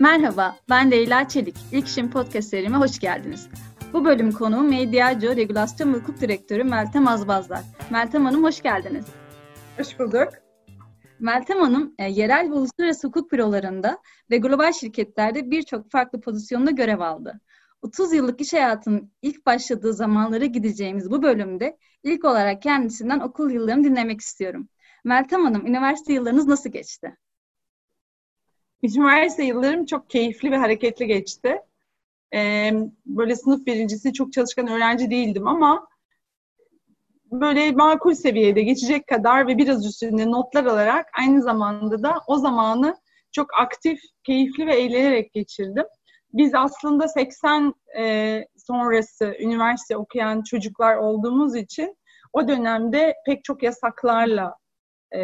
Merhaba, ben Leyla Çelik. İlk İşim Podcast serime hoş geldiniz. Bu bölüm konuğum Mediaco Regülasyon ve Hukuk Direktörü Meltem Azbazlar. Meltem Hanım hoş geldiniz. Hoş bulduk. Meltem Hanım, e, yerel ve uluslararası hukuk bürolarında ve global şirketlerde birçok farklı pozisyonda görev aldı. 30 yıllık iş hayatının ilk başladığı zamanlara gideceğimiz bu bölümde ilk olarak kendisinden okul yıllarını dinlemek istiyorum. Meltem Hanım, üniversite yıllarınız nasıl geçti? Üniversite yıllarım çok keyifli ve hareketli geçti. Ee, böyle sınıf birincisi çok çalışkan öğrenci değildim ama böyle makul seviyede geçecek kadar ve biraz üstünde notlar alarak aynı zamanda da o zamanı çok aktif, keyifli ve eğlenerek geçirdim. Biz aslında 80 e, sonrası üniversite okuyan çocuklar olduğumuz için o dönemde pek çok yasaklarla e,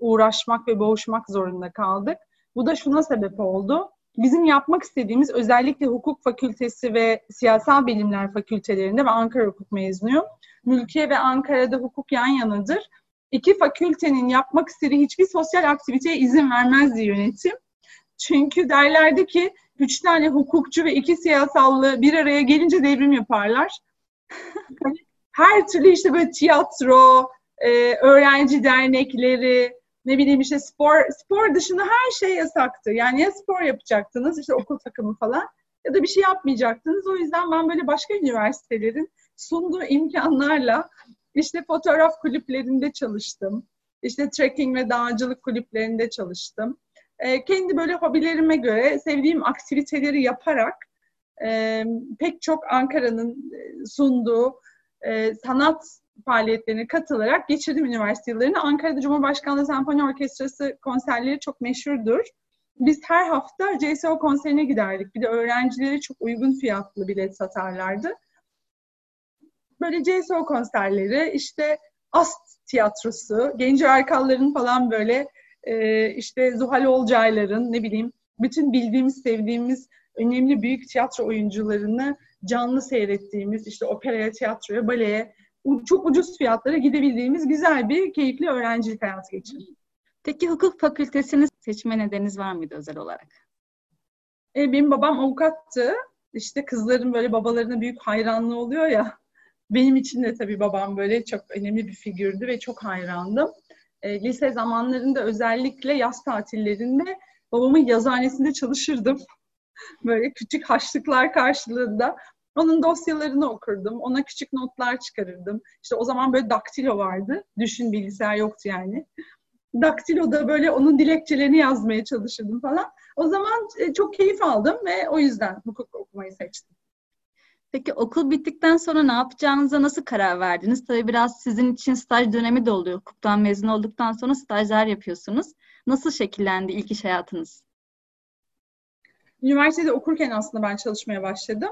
uğraşmak ve boğuşmak zorunda kaldık. Bu da şuna sebep oldu. Bizim yapmak istediğimiz özellikle hukuk fakültesi ve siyasal bilimler fakültelerinde ve Ankara Hukuk mezunuyum. Mülkiye ve Ankara'da hukuk yan yanadır. İki fakültenin yapmak istediği hiçbir sosyal aktiviteye izin vermezdi yönetim. Çünkü derlerdi ki üç tane hukukçu ve iki siyasallı bir araya gelince devrim yaparlar. Her türlü işte böyle tiyatro, e, öğrenci dernekleri, ne bileyim işte spor, spor dışında her şey yasaktı. Yani ya spor yapacaktınız işte okul takımı falan ya da bir şey yapmayacaktınız. O yüzden ben böyle başka üniversitelerin sunduğu imkanlarla işte fotoğraf kulüplerinde çalıştım. İşte trekking ve dağcılık kulüplerinde çalıştım. E, kendi böyle hobilerime göre sevdiğim aktiviteleri yaparak e, pek çok Ankara'nın e, sunduğu e, sanat faaliyetlerine katılarak geçirdim üniversite yıllarını. Ankara'da Cumhurbaşkanlığı Senfoni Orkestrası konserleri çok meşhurdur. Biz her hafta CSO konserine giderdik. Bir de öğrencileri çok uygun fiyatlı bilet satarlardı. Böyle CSO konserleri, işte Ast tiyatrosu, Genco Erkalların falan böyle e, işte Zuhal Olcaylar'ın ne bileyim bütün bildiğimiz, sevdiğimiz önemli büyük tiyatro oyuncularını canlı seyrettiğimiz işte operaya, tiyatroya, baleye çok ucuz fiyatlara gidebildiğimiz güzel bir keyifli öğrencilik hayatı geçirdim. Peki hukuk fakültesini seçme nedeniniz var mıydı özel olarak? E, benim babam avukattı. İşte kızların böyle babalarına büyük hayranlığı oluyor ya. Benim için de tabii babam böyle çok önemli bir figürdü ve çok hayrandım. E, lise zamanlarında özellikle yaz tatillerinde babamın yazhanesinde çalışırdım. böyle küçük haçlıklar karşılığında onun dosyalarını okurdum. Ona küçük notlar çıkarırdım. İşte o zaman böyle daktilo vardı. Düşün bilgisayar yoktu yani. Daktilo'da böyle onun dilekçelerini yazmaya çalışırdım falan. O zaman e, çok keyif aldım ve o yüzden hukuk okumayı seçtim. Peki okul bittikten sonra ne yapacağınıza nasıl karar verdiniz? Tabii biraz sizin için staj dönemi de oluyor. Hukuktan mezun olduktan sonra stajlar yapıyorsunuz. Nasıl şekillendi ilk iş hayatınız? Üniversitede okurken aslında ben çalışmaya başladım.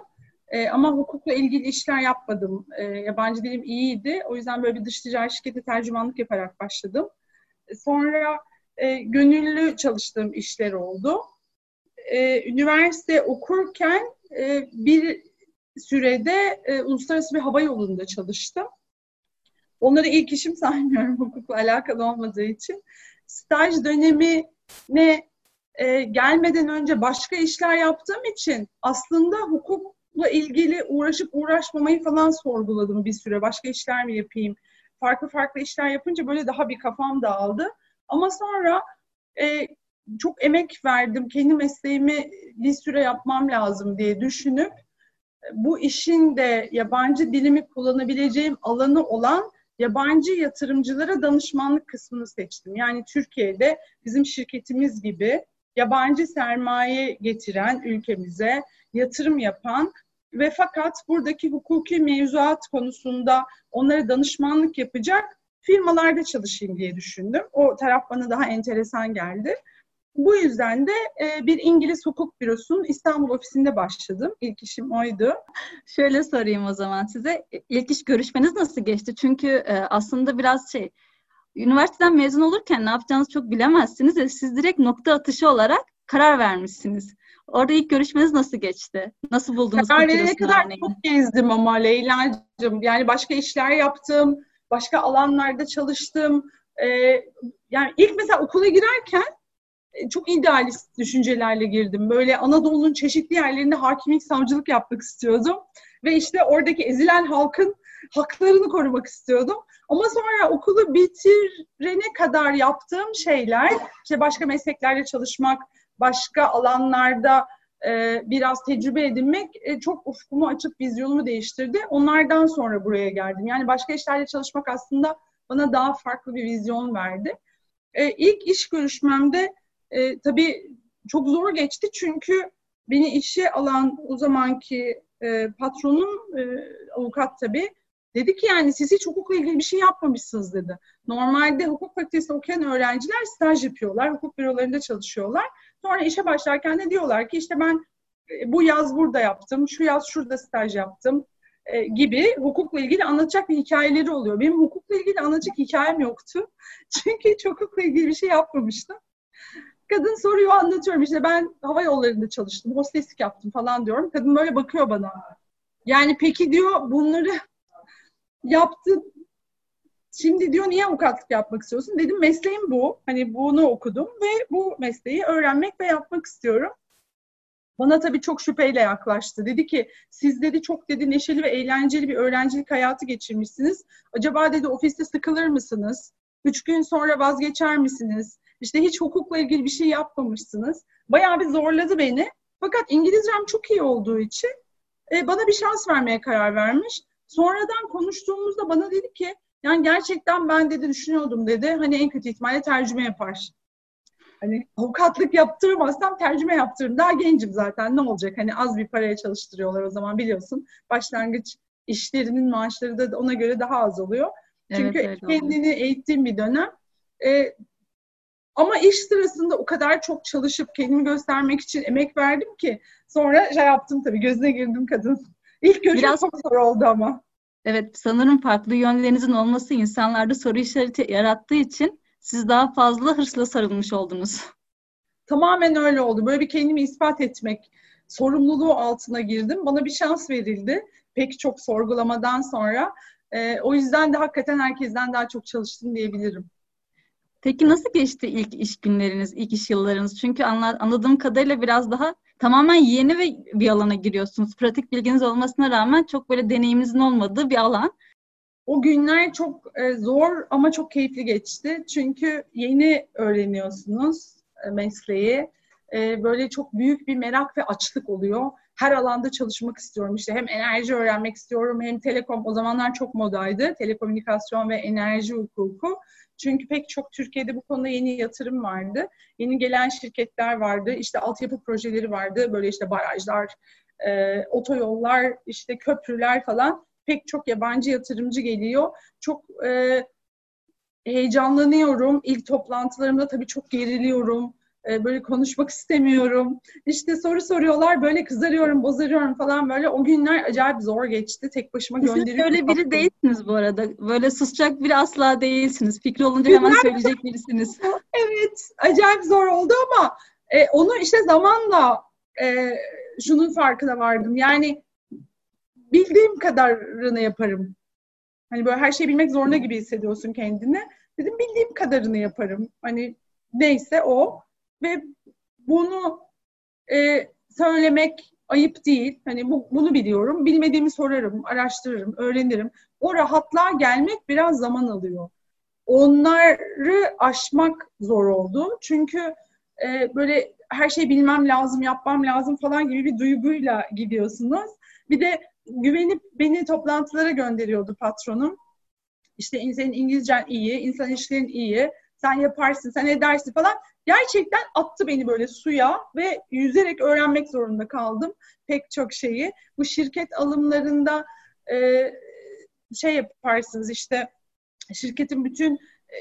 E, ama hukukla ilgili işler yapmadım. E, yabancı dilim iyiydi. O yüzden böyle bir dış ticaret şirketi tercümanlık yaparak başladım. E, sonra e, gönüllü çalıştığım işler oldu. E, üniversite okurken e, bir sürede e, uluslararası bir hava yolunda çalıştım. Onları ilk işim saymıyorum hukukla alakalı olmadığı için. Staj dönemine e, gelmeden önce başka işler yaptığım için aslında hukuk ilgili uğraşıp uğraşmamayı falan sorguladım bir süre. Başka işler mi yapayım? Farklı farklı işler yapınca böyle daha bir kafam dağıldı. Ama sonra e, çok emek verdim. Kendi mesleğimi bir süre yapmam lazım diye düşünüp bu işin de yabancı dilimi kullanabileceğim alanı olan yabancı yatırımcılara danışmanlık kısmını seçtim. Yani Türkiye'de bizim şirketimiz gibi yabancı sermaye getiren ülkemize yatırım yapan ve fakat buradaki hukuki mevzuat konusunda onlara danışmanlık yapacak firmalarda çalışayım diye düşündüm. O taraf bana daha enteresan geldi. Bu yüzden de e, bir İngiliz hukuk bürosunun İstanbul ofisinde başladım. İlk işim oydu. Şöyle sorayım o zaman size. İlk iş görüşmeniz nasıl geçti? Çünkü e, aslında biraz şey, üniversiteden mezun olurken ne yapacağınızı çok bilemezsiniz ve siz direkt nokta atışı olarak karar vermişsiniz. Orada ilk görüşmeniz nasıl geçti? Nasıl buldunuz? Karar verene kadar örneğini? çok gezdim ama Leyla'cığım. Yani başka işler yaptım, başka alanlarda çalıştım. Ee, yani ilk mesela okula girerken e, çok idealist düşüncelerle girdim. Böyle Anadolu'nun çeşitli yerlerinde hakimlik savcılık yapmak istiyordum. Ve işte oradaki ezilen halkın haklarını korumak istiyordum. Ama sonra okulu bitirene kadar yaptığım şeyler, işte başka mesleklerde çalışmak, başka alanlarda e, biraz tecrübe edinmek e, çok ufkumu açıp vizyonumu değiştirdi. Onlardan sonra buraya geldim. Yani başka işlerle çalışmak aslında bana daha farklı bir vizyon verdi. E, ilk iş görüşmemde e, tabii çok zor geçti çünkü beni işe alan o zamanki e, patronum e, avukat tabii dedi ki yani siz hiç hukukla ilgili bir şey yapmamışsınız dedi. Normalde hukuk fakültesi okuyan öğrenciler staj yapıyorlar, hukuk bürolarında çalışıyorlar. Sonra işe başlarken de diyorlar ki işte ben e, bu yaz burada yaptım, şu yaz şurada staj yaptım e, gibi hukukla ilgili anlatacak bir hikayeleri oluyor. Benim hukukla ilgili anlatacak hikayem yoktu. Çünkü hiç hukukla ilgili bir şey yapmamıştım. Kadın soruyor anlatıyorum işte ben hava yollarında çalıştım, hosteslik yaptım falan diyorum. Kadın böyle bakıyor bana. Yani peki diyor bunları yaptı. Şimdi diyor niye avukatlık yapmak istiyorsun? Dedim mesleğim bu. Hani bunu okudum ve bu mesleği öğrenmek ve yapmak istiyorum. Bana tabii çok şüpheyle yaklaştı. Dedi ki siz dedi çok dedi neşeli ve eğlenceli bir öğrencilik hayatı geçirmişsiniz. Acaba dedi ofiste sıkılır mısınız? Üç gün sonra vazgeçer misiniz? İşte hiç hukukla ilgili bir şey yapmamışsınız. Bayağı bir zorladı beni. Fakat İngilizcem çok iyi olduğu için e, bana bir şans vermeye karar vermiş. Sonradan konuştuğumuzda bana dedi ki yani gerçekten ben dedi düşünüyordum dedi. Hani en kötü ihtimalle tercüme yapar. Hani avukatlık yaptırmazsam tercüme yaptırırım. Daha gencim zaten ne olacak? Hani az bir paraya çalıştırıyorlar o zaman biliyorsun. Başlangıç işlerinin maaşları da ona göre daha az oluyor. Çünkü evet, evet, kendini oluyor. eğittiğim bir dönem. Ee, ama iş sırasında o kadar çok çalışıp kendimi göstermek için emek verdim ki sonra şey yaptım tabii gözüne girdim kadın. İlk görüşüm Biraz... çok zor oldu ama. Evet sanırım farklı yönlerinizin olması insanlarda soru işareti yarattığı için siz daha fazla hırsla sarılmış oldunuz. Tamamen öyle oldu. Böyle bir kendimi ispat etmek sorumluluğu altına girdim. Bana bir şans verildi. Pek çok sorgulamadan sonra. E, o yüzden de hakikaten herkesten daha çok çalıştım diyebilirim. Peki nasıl geçti ilk iş günleriniz, ilk iş yıllarınız? Çünkü anladığım kadarıyla biraz daha tamamen yeni ve bir alana giriyorsunuz. Pratik bilginiz olmasına rağmen çok böyle deneyiminizin olmadığı bir alan. O günler çok e, zor ama çok keyifli geçti. Çünkü yeni öğreniyorsunuz e, mesleği. E, böyle çok büyük bir merak ve açlık oluyor. Her alanda çalışmak istiyorum. İşte hem enerji öğrenmek istiyorum hem telekom. O zamanlar çok modaydı. Telekomünikasyon ve enerji hukuku. Çünkü pek çok Türkiye'de bu konuda yeni yatırım vardı. Yeni gelen şirketler vardı. İşte altyapı projeleri vardı. Böyle işte barajlar, e, otoyollar, işte köprüler falan. Pek çok yabancı yatırımcı geliyor. Çok e, heyecanlanıyorum. İlk toplantılarımda tabii çok geriliyorum. E, böyle konuşmak istemiyorum. İşte soru soruyorlar böyle kızarıyorum, bozarıyorum falan böyle. O günler acayip zor geçti. Tek başıma gönderiyorum. Siz öyle biri değilsiniz bu arada. Böyle susacak biri asla değilsiniz. Fikri olunca hemen söyleyecek birisiniz. evet. Acayip zor oldu ama e, onu işte zamanla e, şunun farkına vardım. Yani bildiğim kadarını yaparım. Hani böyle her şeyi bilmek zorunda gibi hissediyorsun kendini. Dedim bildiğim kadarını yaparım. Hani neyse o ve bunu e, söylemek ayıp değil. Hani bu, bunu biliyorum. Bilmediğimi sorarım, araştırırım, öğrenirim. O rahatlığa gelmek biraz zaman alıyor. Onları aşmak zor oldu. Çünkü e, böyle her şeyi bilmem lazım, yapmam lazım falan gibi bir duyguyla gidiyorsunuz. Bir de güvenip beni toplantılara gönderiyordu patronum. İşte senin İngilizcen iyi, insan ilişkilerin iyi, sen yaparsın, sen edersin falan gerçekten attı beni böyle suya ve yüzerek öğrenmek zorunda kaldım pek çok şeyi. Bu şirket alımlarında e, şey yaparsınız işte şirketin bütün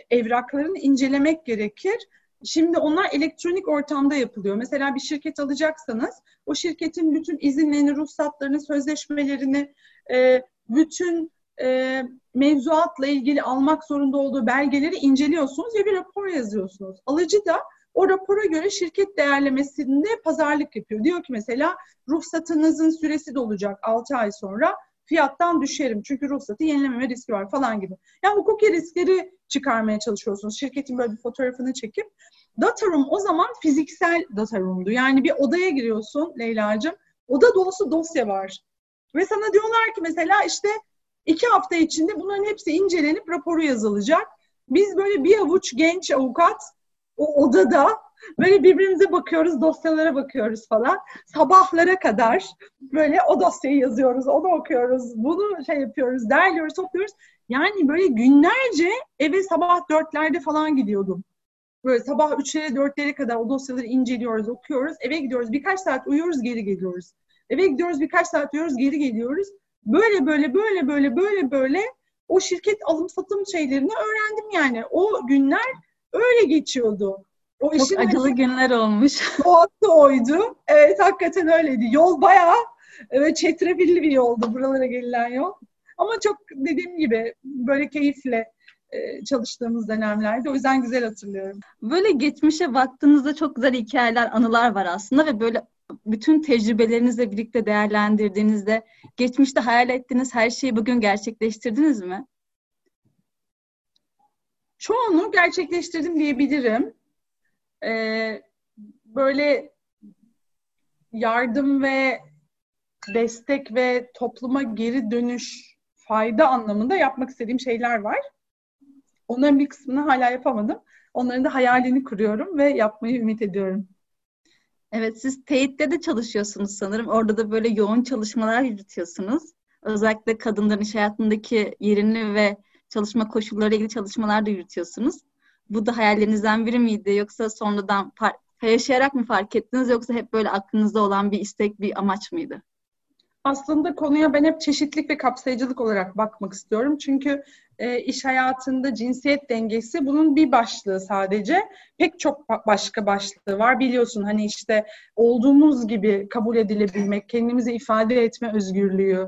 evraklarını incelemek gerekir. Şimdi onlar elektronik ortamda yapılıyor. Mesela bir şirket alacaksanız o şirketin bütün izinlerini, ruhsatlarını, sözleşmelerini, e, bütün e, mevzuatla ilgili almak zorunda olduğu belgeleri inceliyorsunuz ve bir rapor yazıyorsunuz. Alıcı da o rapora göre şirket değerlemesinde pazarlık yapıyor. Diyor ki mesela ruhsatınızın süresi dolacak 6 ay sonra fiyattan düşerim çünkü ruhsatı yenilememe riski var falan gibi. Yani hukuki riskleri çıkarmaya çalışıyorsunuz. Şirketin böyle bir fotoğrafını çekip data room o zaman fiziksel data room'du. Yani bir odaya giriyorsun Leyla'cığım. Oda dolusu dosya var. Ve sana diyorlar ki mesela işte iki hafta içinde bunların hepsi incelenip raporu yazılacak. Biz böyle bir avuç genç avukat o odada böyle birbirimize bakıyoruz, dosyalara bakıyoruz falan. Sabahlara kadar böyle o dosyayı yazıyoruz, onu okuyoruz, bunu şey yapıyoruz, derliyoruz, topluyoruz. Yani böyle günlerce eve sabah dörtlerde falan gidiyordum. Böyle sabah üçlere dörtlere kadar o dosyaları inceliyoruz, okuyoruz. Eve gidiyoruz, birkaç saat uyuyoruz, geri geliyoruz. Eve gidiyoruz, birkaç saat uyuyoruz, geri geliyoruz. Böyle böyle böyle böyle böyle böyle o şirket alım satım şeylerini öğrendim yani. O günler öyle geçiyordu. O Çok işin acılı günler olmuş. Doğası oydu. Evet hakikaten öyleydi. Yol bayağı evet, çetrefilli bir yoldu buralara gelinen yol. Ama çok dediğim gibi böyle keyifle e, çalıştığımız dönemlerde. O yüzden güzel hatırlıyorum. Böyle geçmişe baktığınızda çok güzel hikayeler, anılar var aslında ve böyle bütün tecrübelerinizle birlikte değerlendirdiğinizde geçmişte hayal ettiğiniz her şeyi bugün gerçekleştirdiniz mi? Çoğunu gerçekleştirdim diyebilirim. Ee, böyle yardım ve destek ve topluma geri dönüş fayda anlamında yapmak istediğim şeyler var. Onların bir kısmını hala yapamadım. Onların da hayalini kuruyorum ve yapmayı ümit ediyorum. Evet, siz TEİT'te de çalışıyorsunuz sanırım. Orada da böyle yoğun çalışmalar yürütüyorsunuz. Özellikle kadınların iş hayatındaki yerini ve çalışma koşulları ilgili çalışmalar da yürütüyorsunuz. Bu da hayallerinizden biri miydi? Yoksa sonradan yaşayarak mı fark ettiniz? Yoksa hep böyle aklınızda olan bir istek, bir amaç mıydı? aslında konuya ben hep çeşitlilik ve kapsayıcılık olarak bakmak istiyorum. Çünkü e, iş hayatında cinsiyet dengesi bunun bir başlığı sadece. Pek çok başka başlığı var. Biliyorsun hani işte olduğumuz gibi kabul edilebilmek, kendimizi ifade etme özgürlüğü,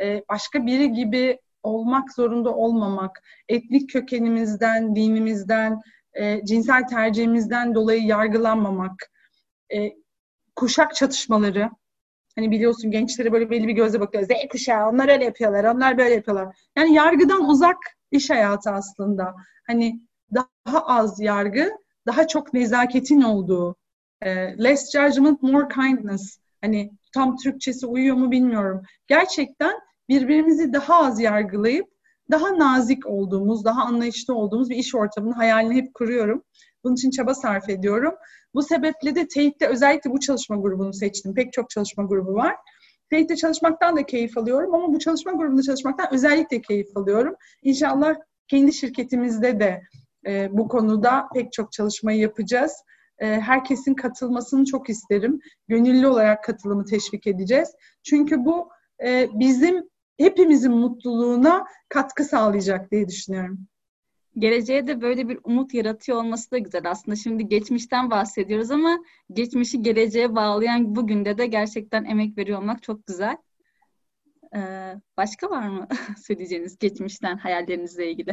e, başka biri gibi olmak zorunda olmamak, etnik kökenimizden, dinimizden, e, cinsel tercihimizden dolayı yargılanmamak, e, kuşak çatışmaları, Hani biliyorsun gençlere böyle belli bir gözle bakıyor. Z kuşağı onlar öyle yapıyorlar, onlar böyle yapıyorlar. Yani yargıdan uzak iş hayatı aslında. Hani daha az yargı, daha çok nezaketin olduğu. E, less judgment, more kindness. Hani tam Türkçesi uyuyor mu bilmiyorum. Gerçekten birbirimizi daha az yargılayıp daha nazik olduğumuz, daha anlayışlı olduğumuz bir iş ortamının hayalini hep kuruyorum. Bunun için çaba sarf ediyorum. Bu sebeple de TEİT'te özellikle bu çalışma grubunu seçtim. Pek çok çalışma grubu var. TEİT'te çalışmaktan da keyif alıyorum ama bu çalışma grubunda çalışmaktan özellikle keyif alıyorum. İnşallah kendi şirketimizde de e, bu konuda pek çok çalışmayı yapacağız. E, herkesin katılmasını çok isterim. Gönüllü olarak katılımı teşvik edeceğiz. Çünkü bu e, bizim hepimizin mutluluğuna katkı sağlayacak diye düşünüyorum geleceğe de böyle bir umut yaratıyor olması da güzel. Aslında şimdi geçmişten bahsediyoruz ama geçmişi geleceğe bağlayan bugün de de gerçekten emek veriyor olmak çok güzel. Ee, başka var mı söyleyeceğiniz geçmişten hayallerinizle ilgili?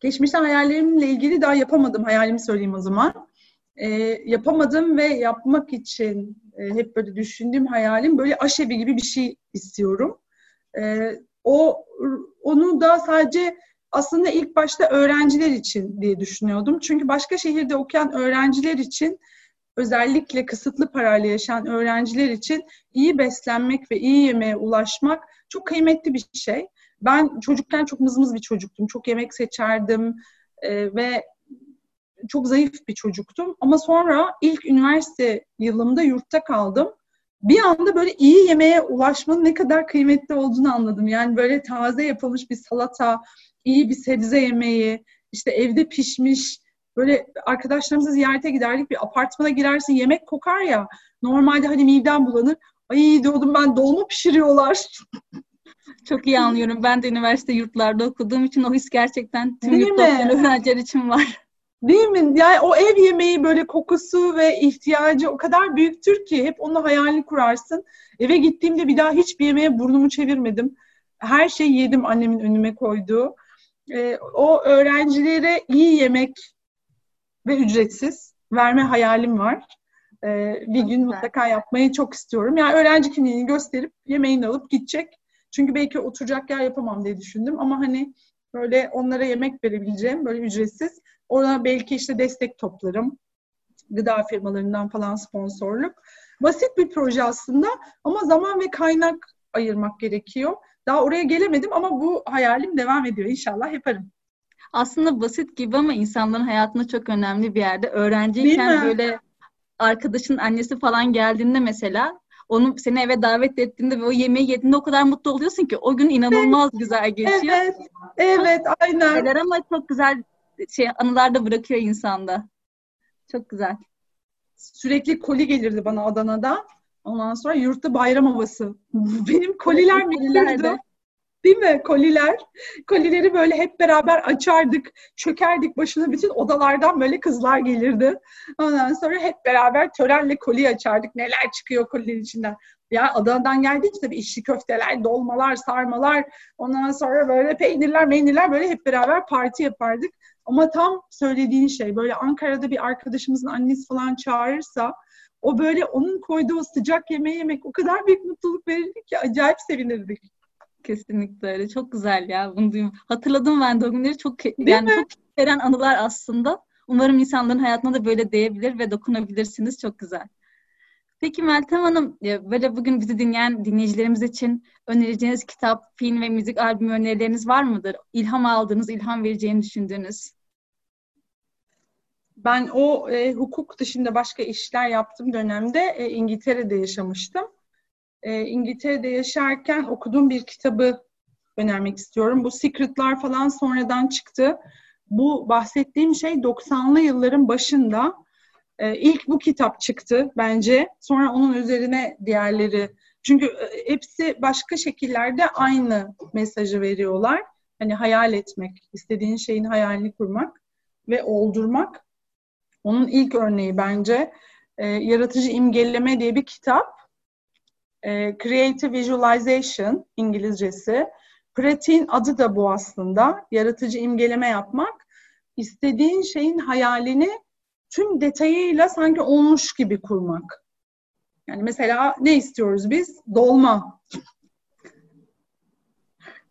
Geçmişten hayallerimle ilgili daha yapamadım. Hayalimi söyleyeyim o zaman. Ee, yapamadım ve yapmak için e, hep böyle düşündüğüm hayalim böyle aşevi gibi bir şey istiyorum. Ee, o onu da sadece aslında ilk başta öğrenciler için diye düşünüyordum. Çünkü başka şehirde okuyan öğrenciler için özellikle kısıtlı parayla yaşayan öğrenciler için iyi beslenmek ve iyi yemeğe ulaşmak çok kıymetli bir şey. Ben çocukken çok mızmız bir çocuktum. Çok yemek seçerdim e, ve çok zayıf bir çocuktum. Ama sonra ilk üniversite yılımda yurtta kaldım. Bir anda böyle iyi yemeğe ulaşmanın ne kadar kıymetli olduğunu anladım. Yani böyle taze yapılmış bir salata, iyi bir sebze yemeği, işte evde pişmiş, böyle arkadaşlarımızı ziyarete giderdik. Bir apartmana girersin, yemek kokar ya. Normalde hani midem bulanır. Ay diyordum ben dolma pişiriyorlar. Çok iyi anlıyorum. Ben de üniversite yurtlarda okuduğum için o his gerçekten tüm Değil yurtta okuyan öğrenciler için var. Değil mi? Yani o ev yemeği böyle kokusu ve ihtiyacı o kadar büyüktür ki hep onun hayalini kurarsın. Eve gittiğimde bir daha hiçbir yemeğe burnumu çevirmedim. Her şeyi yedim annemin önüme koyduğu e, o öğrencilere iyi yemek ve ücretsiz verme hayalim var. E, bir gün mutlaka yapmayı çok istiyorum. Yani öğrenci kimliğini gösterip yemeğini alıp gidecek. Çünkü belki oturacak yer yapamam diye düşündüm ama hani böyle onlara yemek verebileceğim böyle ücretsiz. Ona belki işte destek toplarım. Gıda firmalarından falan sponsorluk. Basit bir proje aslında ama zaman ve kaynak ayırmak gerekiyor. Daha oraya gelemedim ama bu hayalim devam ediyor. İnşallah yaparım. Aslında basit gibi ama insanların hayatında çok önemli bir yerde. Öğrenciyken böyle arkadaşın annesi falan geldiğinde mesela onu seni eve davet ettiğinde ve o yemeği yediğinde o kadar mutlu oluyorsun ki o gün inanılmaz evet. güzel geçiyor. Evet, evet, aynen. Şeyler ama çok güzel şey anılar da bırakıyor insanda. Çok güzel. Sürekli koli gelirdi bana Adana'da. Ondan sonra yurtta bayram havası. Benim koliler meşhurdu. Değil mi? Koliler. Kolileri böyle hep beraber açardık, çökerdik başına bütün odalardan böyle kızlar gelirdi. Ondan sonra hep beraber törenle koli açardık. Neler çıkıyor kolilerin içinden. Ya Adana'dan geldiği için tabii içli köfteler, dolmalar, sarmalar, ondan sonra böyle peynirler, meynirler böyle hep beraber parti yapardık. Ama tam söylediğin şey böyle Ankara'da bir arkadaşımızın annesi falan çağırırsa o böyle onun koyduğu o sıcak yemeği yemek o kadar büyük mutluluk verirdi ki acayip sevinirdik. Kesinlikle öyle. Çok güzel ya. Bunu duyum. Hatırladım ben de o günleri. Çok Değil yani mi? çok veren anılar aslında. Umarım insanların hayatına da böyle değebilir ve dokunabilirsiniz. Çok güzel. Peki Meltem Hanım, böyle bugün bizi dinleyen dinleyicilerimiz için önereceğiniz kitap, film ve müzik albümü önerileriniz var mıdır? İlham aldığınız, ilham vereceğini düşündüğünüz? Ben o e, hukuk dışında başka işler yaptığım dönemde e, İngiltere'de yaşamıştım. E, İngiltere'de yaşarken okuduğum bir kitabı önermek istiyorum. Bu Secret'lar falan sonradan çıktı. Bu bahsettiğim şey 90'lı yılların başında e, ilk bu kitap çıktı bence. Sonra onun üzerine diğerleri. Çünkü e, hepsi başka şekillerde aynı mesajı veriyorlar. Hani hayal etmek, istediğin şeyin hayalini kurmak ve oldurmak. Onun ilk örneği bence e, Yaratıcı İmgeleme diye bir kitap. E, Creative Visualization İngilizcesi. Pratiğin adı da bu aslında. Yaratıcı imgeleme yapmak. İstediğin şeyin hayalini tüm detayıyla sanki olmuş gibi kurmak. Yani mesela ne istiyoruz biz? Dolma.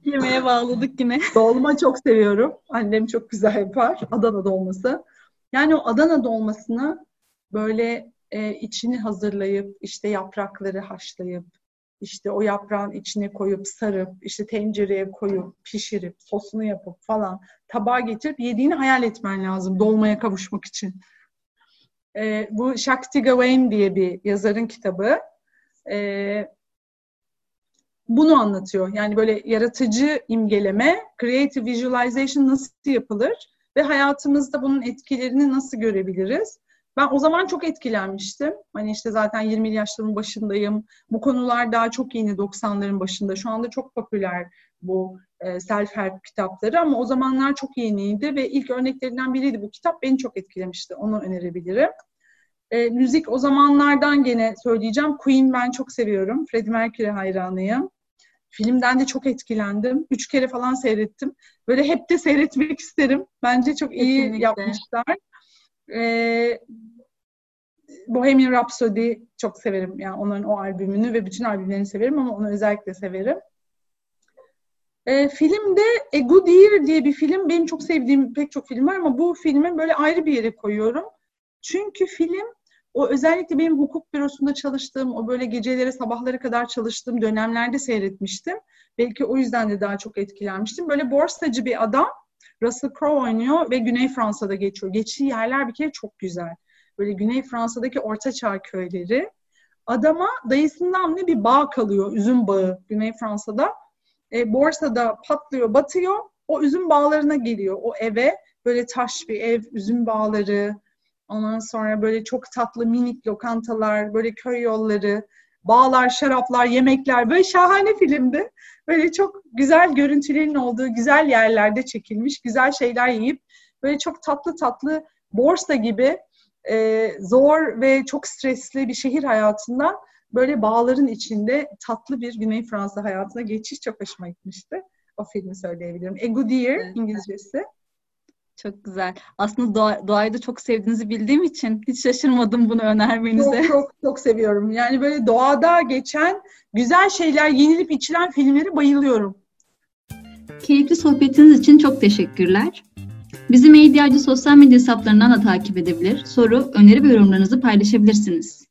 Yemeğe bağladık yine. Dolma çok seviyorum. Annem çok güzel yapar. Adana dolması. Yani o Adana dolmasını böyle e, içini hazırlayıp işte yaprakları haşlayıp işte o yaprağın içine koyup sarıp işte tencereye koyup pişirip sosunu yapıp falan tabağa getirip yediğini hayal etmen lazım dolmaya kavuşmak için. E, bu Shakti Gawain diye bir yazarın kitabı. E, bunu anlatıyor. Yani böyle yaratıcı imgeleme, creative visualization nasıl yapılır ve hayatımızda bunun etkilerini nasıl görebiliriz? Ben o zaman çok etkilenmiştim. Hani işte zaten 20 yaşlarımın başındayım. Bu konular daha çok yeni 90'ların başında. Şu anda çok popüler bu e, self-help kitapları ama o zamanlar çok yeniydi ve ilk örneklerinden biriydi bu kitap. Beni çok etkilemişti. Onu önerebilirim. E, müzik o zamanlardan gene söyleyeceğim. Queen ben çok seviyorum. Freddie Mercury hayranıyım. Filmden de çok etkilendim. Üç kere falan seyrettim. Böyle hep de seyretmek isterim. Bence çok iyi Kesinlikle. yapmışlar. Ee, Bohemian Rhapsody çok severim. Yani onların o albümünü ve bütün albümlerini severim ama onu özellikle severim. E, filmde A Good Year diye bir film. Benim çok sevdiğim pek çok film var ama bu filmi böyle ayrı bir yere koyuyorum. Çünkü film o özellikle benim hukuk bürosunda çalıştığım, o böyle geceleri sabahları kadar çalıştığım dönemlerde seyretmiştim. Belki o yüzden de daha çok etkilenmiştim. Böyle borsacı bir adam Russell Crowe oynuyor ve Güney Fransa'da geçiyor. Geçtiği yerler bir kere çok güzel. Böyle Güney Fransa'daki ortaçağ köyleri. Adama dayısından ne bir bağ kalıyor, üzüm bağı Güney Fransa'da. E, borsada patlıyor, batıyor. O üzüm bağlarına geliyor. O eve böyle taş bir ev, üzüm bağları, ondan sonra böyle çok tatlı minik lokantalar, böyle köy yolları, bağlar, şaraplar, yemekler böyle şahane filmdi. Böyle çok güzel görüntülerin olduğu güzel yerlerde çekilmiş, güzel şeyler yiyip böyle çok tatlı tatlı borsa gibi e, zor ve çok stresli bir şehir hayatından böyle bağların içinde tatlı bir Güney Fransa hayatına geçiş çok hoşuma gitmişti. O filmi söyleyebilirim. A Good Year evet. İngilizcesi. Çok güzel. Aslında doğa, doğayı da çok sevdiğinizi bildiğim için hiç şaşırmadım bunu önermenize. Çok çok çok seviyorum. Yani böyle doğada geçen güzel şeyler yenilip içilen filmleri bayılıyorum. Keyifli sohbetiniz için çok teşekkürler. Bizi Medyacı sosyal medya hesaplarından da takip edebilir, soru, öneri ve yorumlarınızı paylaşabilirsiniz.